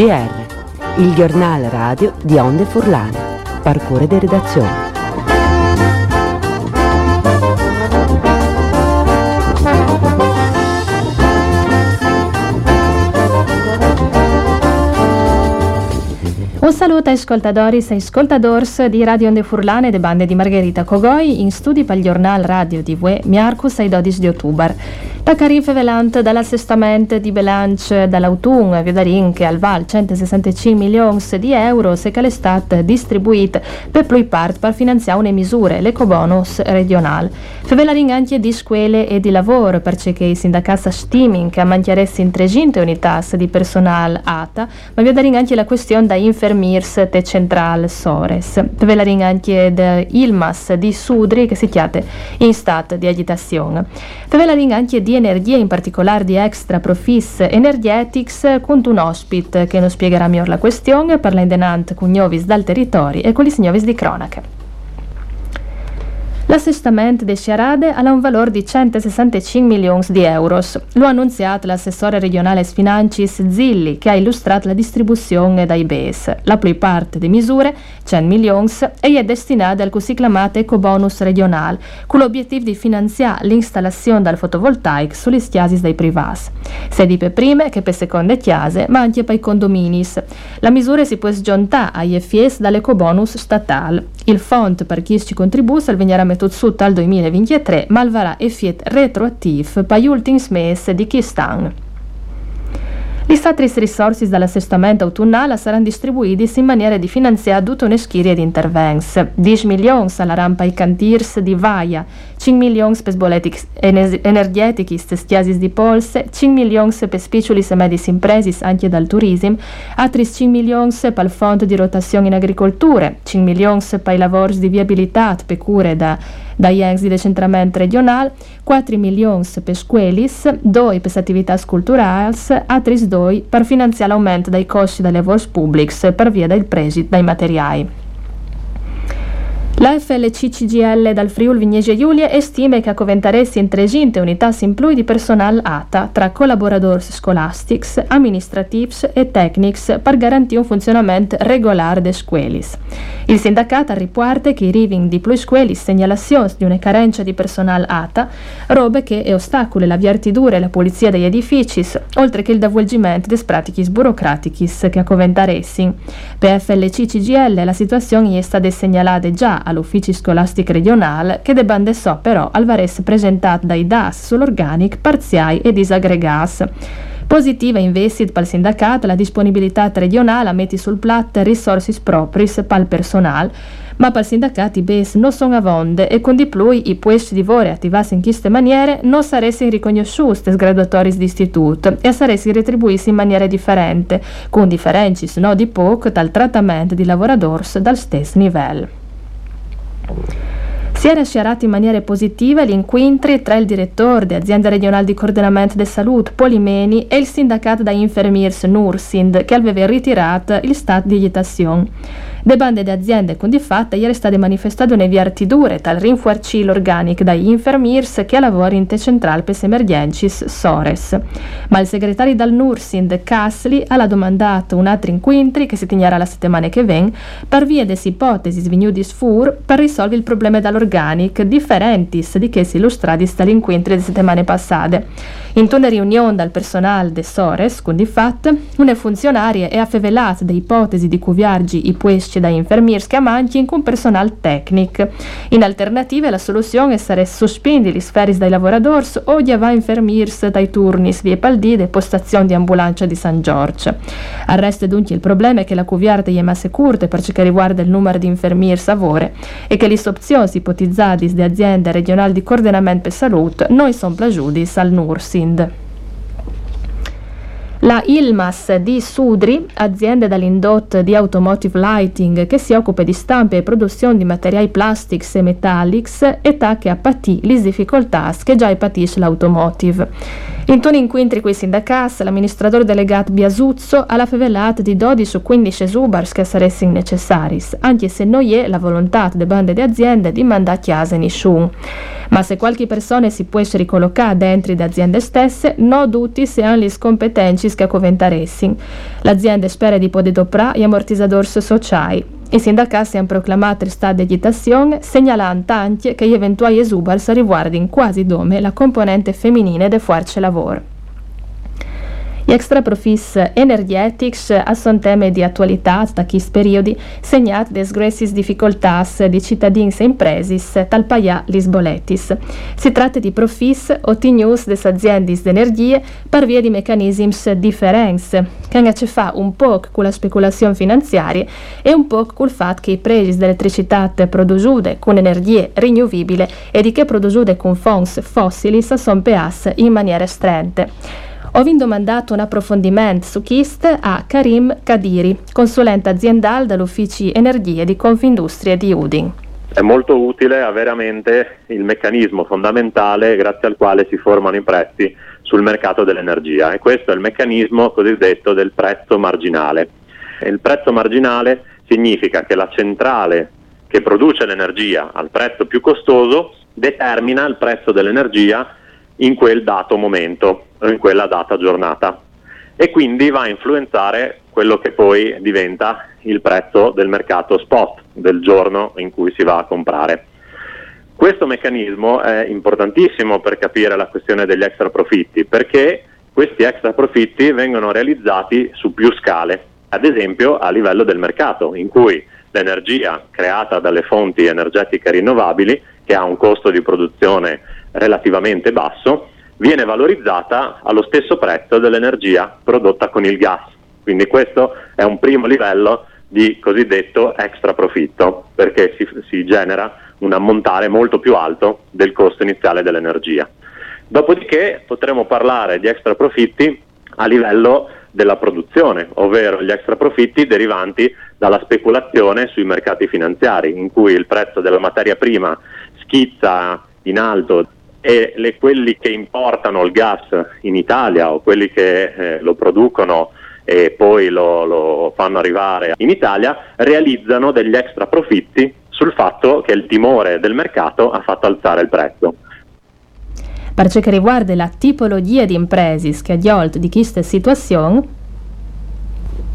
GR, il giornale radio di Onde Furlane. Parcure di redazione. Un saluto ai ascoltatori e ascoltadors di Radio Onde Furlane de bande di Margherita Cogoi in studi per il giornale radio di UE Miarcus ai 12 di ottobre. Da Carin Fevelant dall'assestamento di bilancio dall'autunno Viodarin che al Val 165 milioni di euro se che è stato distribuito per più part per finanziare le misure l'ecobonus regionale. Fevelarin anche di scuole e di lavoro perché i sindacati stiming che mantiaressi in 300 unità di personale ATA, ma Viodarin anche la questione da infermiers te central Sores. Fevelarin anche da Ilmas di Sudri che si chiate in stato di agitazione. Fevelarin anche di energia, in particolare di Extra Profis Energetics, con un ospite che non spiegherà meglio la questione, parla in con Gnovis dal territorio e con gli signovis di cronache. L'assestamento di Sciarade ha un valore di 165 milioni di euro. Lo ha annunziato l'assessore regionale Sfinancis Zilli, che ha illustrato la distribuzione dai BES. La più parte delle misure, 100 milioni, è destinata al così chiamato ecobonus regionale, con l'obiettivo di finanziare l'installazione del fotovoltaico sulle chiasis dei privati. Sia per prime che per seconde chiase, ma anche per i condominis. La misura si può sgiuntare agli FIS dall'ecobonus statale. Il fondo per chi ci contribuisce venirà messo sotto al 2023, ma varrà effetto retroattivo per gli ultimi mesi di quest'anno. Gli stati risorse dall'assestamento autunnale saranno distribuiti in maniera di finanziare tutta una schiera di interventi. 10 milioni alla rampa ai cantiers di Vaia, 5 milioni per sboletti energetici e stiasis di polse, 5 milioni per piccoli e medi imprese anche dal turismo, altri 5 milioni per il fondo di rotazione in agricoltura, 5 milioni per i lavori di viabilità per cure da dagli ex di decentramento regionale, 4 milioni per scuole, 2 per attività culturali, altri 2 per finanziare l'aumento dei costi dei lavori pubblici per via del presito dei materiali. La FLC-CGL dal Friul Vignese Giulia stime che a Coventaresi in 300 unità simplui di personale ATA tra collaboratori scolastics, amministratives e technics per garantire un funzionamento regolare delle scuole. Il sindacato riporta che i riving di più scuole segnalazioni di una carenza di personale ATA, robe che è ostacole la viartidura e la pulizia degli edifici, oltre che il davvolgimento delle pratiche burocratiche che a Coventaresi. Per FLC-CGL la situazione è stata segnalata già all'ufficio scolastico regionale che debande so però al vares presentato dai DAS sull'organic parziali e disaggregati. Positiva per il sindacato la disponibilità regionale a metti sul piatto risorse proprie per il personale, ma per i sindacati BES non sono avonde e con di più i puesti di lavoro attivati in queste maniere non sarebbero riconosciuti graduatori di istituto e sarebbero retribuiti in maniera differente, con differenze no di poco dal trattamento di lavoratori dal stesso livello. Si era sciarato in maniera positiva gli incontri tra il direttore dell'azienda regionale di coordinamento della salute Polimeni e il sindacato da infermiers Nursind che aveva ritirato il stato di agitazione. De bande di aziende con di fatta ieri è stata manifestata una viartidure tal rinfuarci l'organic dagli infermiers che lavora in te central per emergencis Sores. Ma il segretario dal Nursind Casli ha domandato un altro incontri che si tegnerà la settimana che viene per via delle ipotesi svignudis fur per risolvere il problema dall'organic differentis di che si illustrati dall'incontri delle settimane passate. In una riunione dal personale de Sores, con di fatto, una funzionaria è affevelata da ipotesi di cui viaggi i puesti da infermiers che manchi con personale tecnico. In alternativa la soluzione sarebbe sospendere le sfere dai lavoratori o di avere infermiers dai turni vie paldide e postazione di ambulanza di San Giorgio. Al dunque il problema è che la cuviarda è masse curte per ciò che riguarda il numero di infermiers a lavoro e che le opzioni ipotizzate di aziende regionali di coordinamento per salute non sono piaciute al NURSIND. La Ilmas di Sudri, azienda dall'indotto di automotive lighting che si occupa di stampe e produzione di materiali plastics e metallics, età che patito le difficoltà che già patisce l'automotive. In toni incontri con i sindacati, l'amministratore delegato Biasuzzo ha la fevelata di 12 o 15 subars che sarebbero necessari, anche se non è la volontà delle bande di aziende di mandare a chiesa nessuno. Ma se qualche persona si può ricollocare dentro le aziende stesse, non tutti si hanno le competenze che coventaressero. L'azienda spera di poter doprare gli ammortizzatori sociali. I sindacati hanno proclamato il stato di agitazione, segnalando anche che gli eventuali esubers riguardino quasi come la componente femminile del forze lavoro. Gli extra profis energetics sono temi di attualità da questi periodi segnati da grossi difficoltà di cittadini e imprese tal paia lisboletis. Si tratta di profis ottenuti da aziende di energie per via di meccanismi differenti, che hanno a che fare un po' con la speculazione finanziaria e un po' con il fatto che i prezzi dell'elettricità prodotte con energie rinnovabili e di che prodotte con fonti fossili sono peas in maniera strente. Ho domandato un approfondimento su KIST a Karim Kadiri, consulente aziendale dall'Ufficio Energie di Confindustria di Udin. È molto utile avere a mente il meccanismo fondamentale grazie al quale si formano i prezzi sul mercato dell'energia e questo è il meccanismo cosiddetto del prezzo marginale. Il prezzo marginale significa che la centrale che produce l'energia al prezzo più costoso determina il prezzo dell'energia in quel dato momento in quella data giornata e quindi va a influenzare quello che poi diventa il prezzo del mercato spot del giorno in cui si va a comprare. Questo meccanismo è importantissimo per capire la questione degli extra profitti perché questi extra profitti vengono realizzati su più scale, ad esempio a livello del mercato in cui l'energia creata dalle fonti energetiche rinnovabili che ha un costo di produzione relativamente basso, viene valorizzata allo stesso prezzo dell'energia prodotta con il gas. Quindi questo è un primo livello di cosiddetto extra profitto, perché si, si genera un ammontare molto più alto del costo iniziale dell'energia. Dopodiché potremo parlare di extra profitti a livello della produzione, ovvero gli extra profitti derivanti dalla speculazione sui mercati finanziari, in cui il prezzo della materia prima schizza in alto e le, quelli che importano il gas in Italia o quelli che eh, lo producono e poi lo, lo, fanno arrivare in Italia realizzano degli extra profitti sul fatto che il timore del mercato ha fatto alzare il prezzo. Per ciò che riguarda la tipologia di imprese che ha di questa situazione,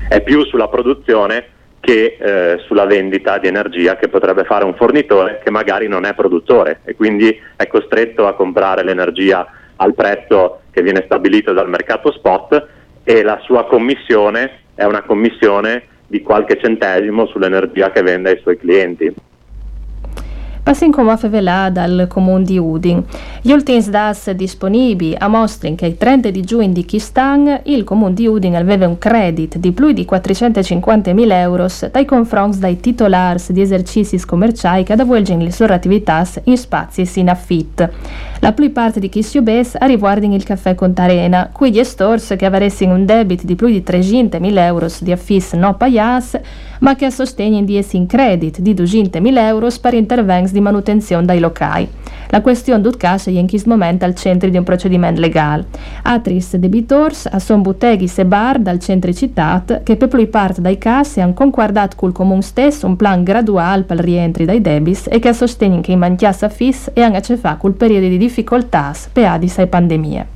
è più sulla produzione che eh, sulla vendita di energia che potrebbe fare un fornitore che magari non è produttore e quindi è costretto a comprare l'energia al prezzo che viene stabilito dal mercato spot e la sua commissione è una commissione di qualche centesimo sull'energia che vende ai suoi clienti. Passin come a fevelà dal comune di Udin. Gli ultimi dati disponibili mostrano che il 30 di giugno di Kistan il comune di Udin aveva un credit di più di 450.000 euro dai confronti dai titolari di esercizi commerciali che avvolgono le loro attività in spazi in affitto. La più parte di chi si obes riguardano il caffè Contarena, cui gli stores che avessero un debito di più di 300.000 euro di affis no paias, ma che sostengono di essere in credit di 200.000 euro per interventi di manutenzione dai locali. La questione caso è in questo momento al centro di un procedimento legale. Atris debitors a son butteghi e bar dal centro città che per più parte dai casi hanno concordato col comune stesso un plan graduale per il rientro dai debis e che sostengono che i manchiassa fis e hanno a fare col periodo di difficoltà per adis e pandemie.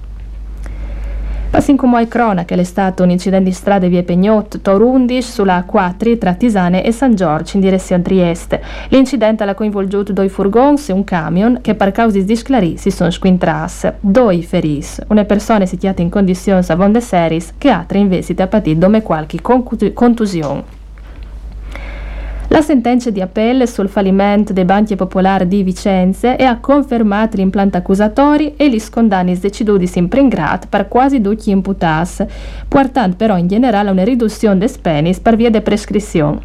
Passin come ai cronache, stato un incidente di strada via Pegnot, Torundish, sulla 4 tra Tisane e San Giorgio in direzione Trieste. L'incidente ha coinvolto due furgons e un camion che per cause di sclarì si sono squintrati. Due feris, una persona situata in condizioni avonde series che altre invece ha patito come qualche contusione. La sentenza di appello sul fallimento dei banchi popolari di Vicenza e ha confermato l'impianto accusatori e gli scondanni deciduti in pringrat per quasi tutti imputati, portando però in generale a una riduzione dei spenis per via di prescrizione.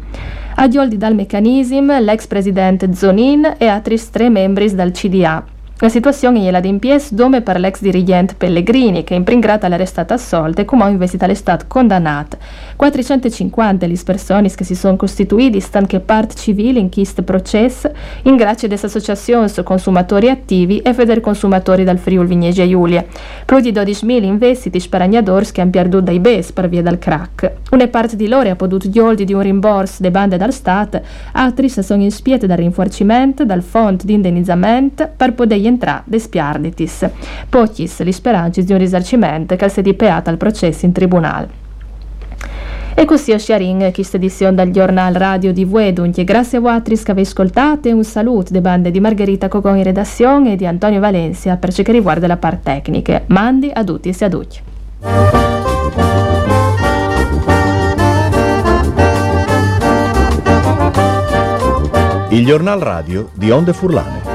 Adioldi dal meccanismo l'ex presidente Zonin e altri tre membri del CDA. La situazione è la di impies dome per l'ex dirigente Pellegrini, che in pringrata l'era stata assolta e come investita l'estate condannata. 450 le persone che si sono costituiti stanno che parte civile in questo processo, in grazie alle associazioni consumatori attivi e feder consumatori dal Friuli Vignegia Giulia. Più di 12.000 investiti sparagnadors che hanno perduto dai BES per via del crack. Una parte di loro ha potuto gli di un rimborso delle bande dal Stato, altri sono inspiete dal rinforcimento, dal fondo di indennizzamento per poter entrare de spiarditis. Pochis li speranci di un risarcimento che si è dipeata al processo in tribunale. E così a Sharing, questa edizione dal giornale radio di Vuedunche. Grazie a voi che avete ascoltato un saluto de bande di Margherita Cogon in redazione e di Antonio Valencia per ciò che riguarda la parte tecnica. Mandi a tutti e a tutti. Il giornal radio di Onde Furlane.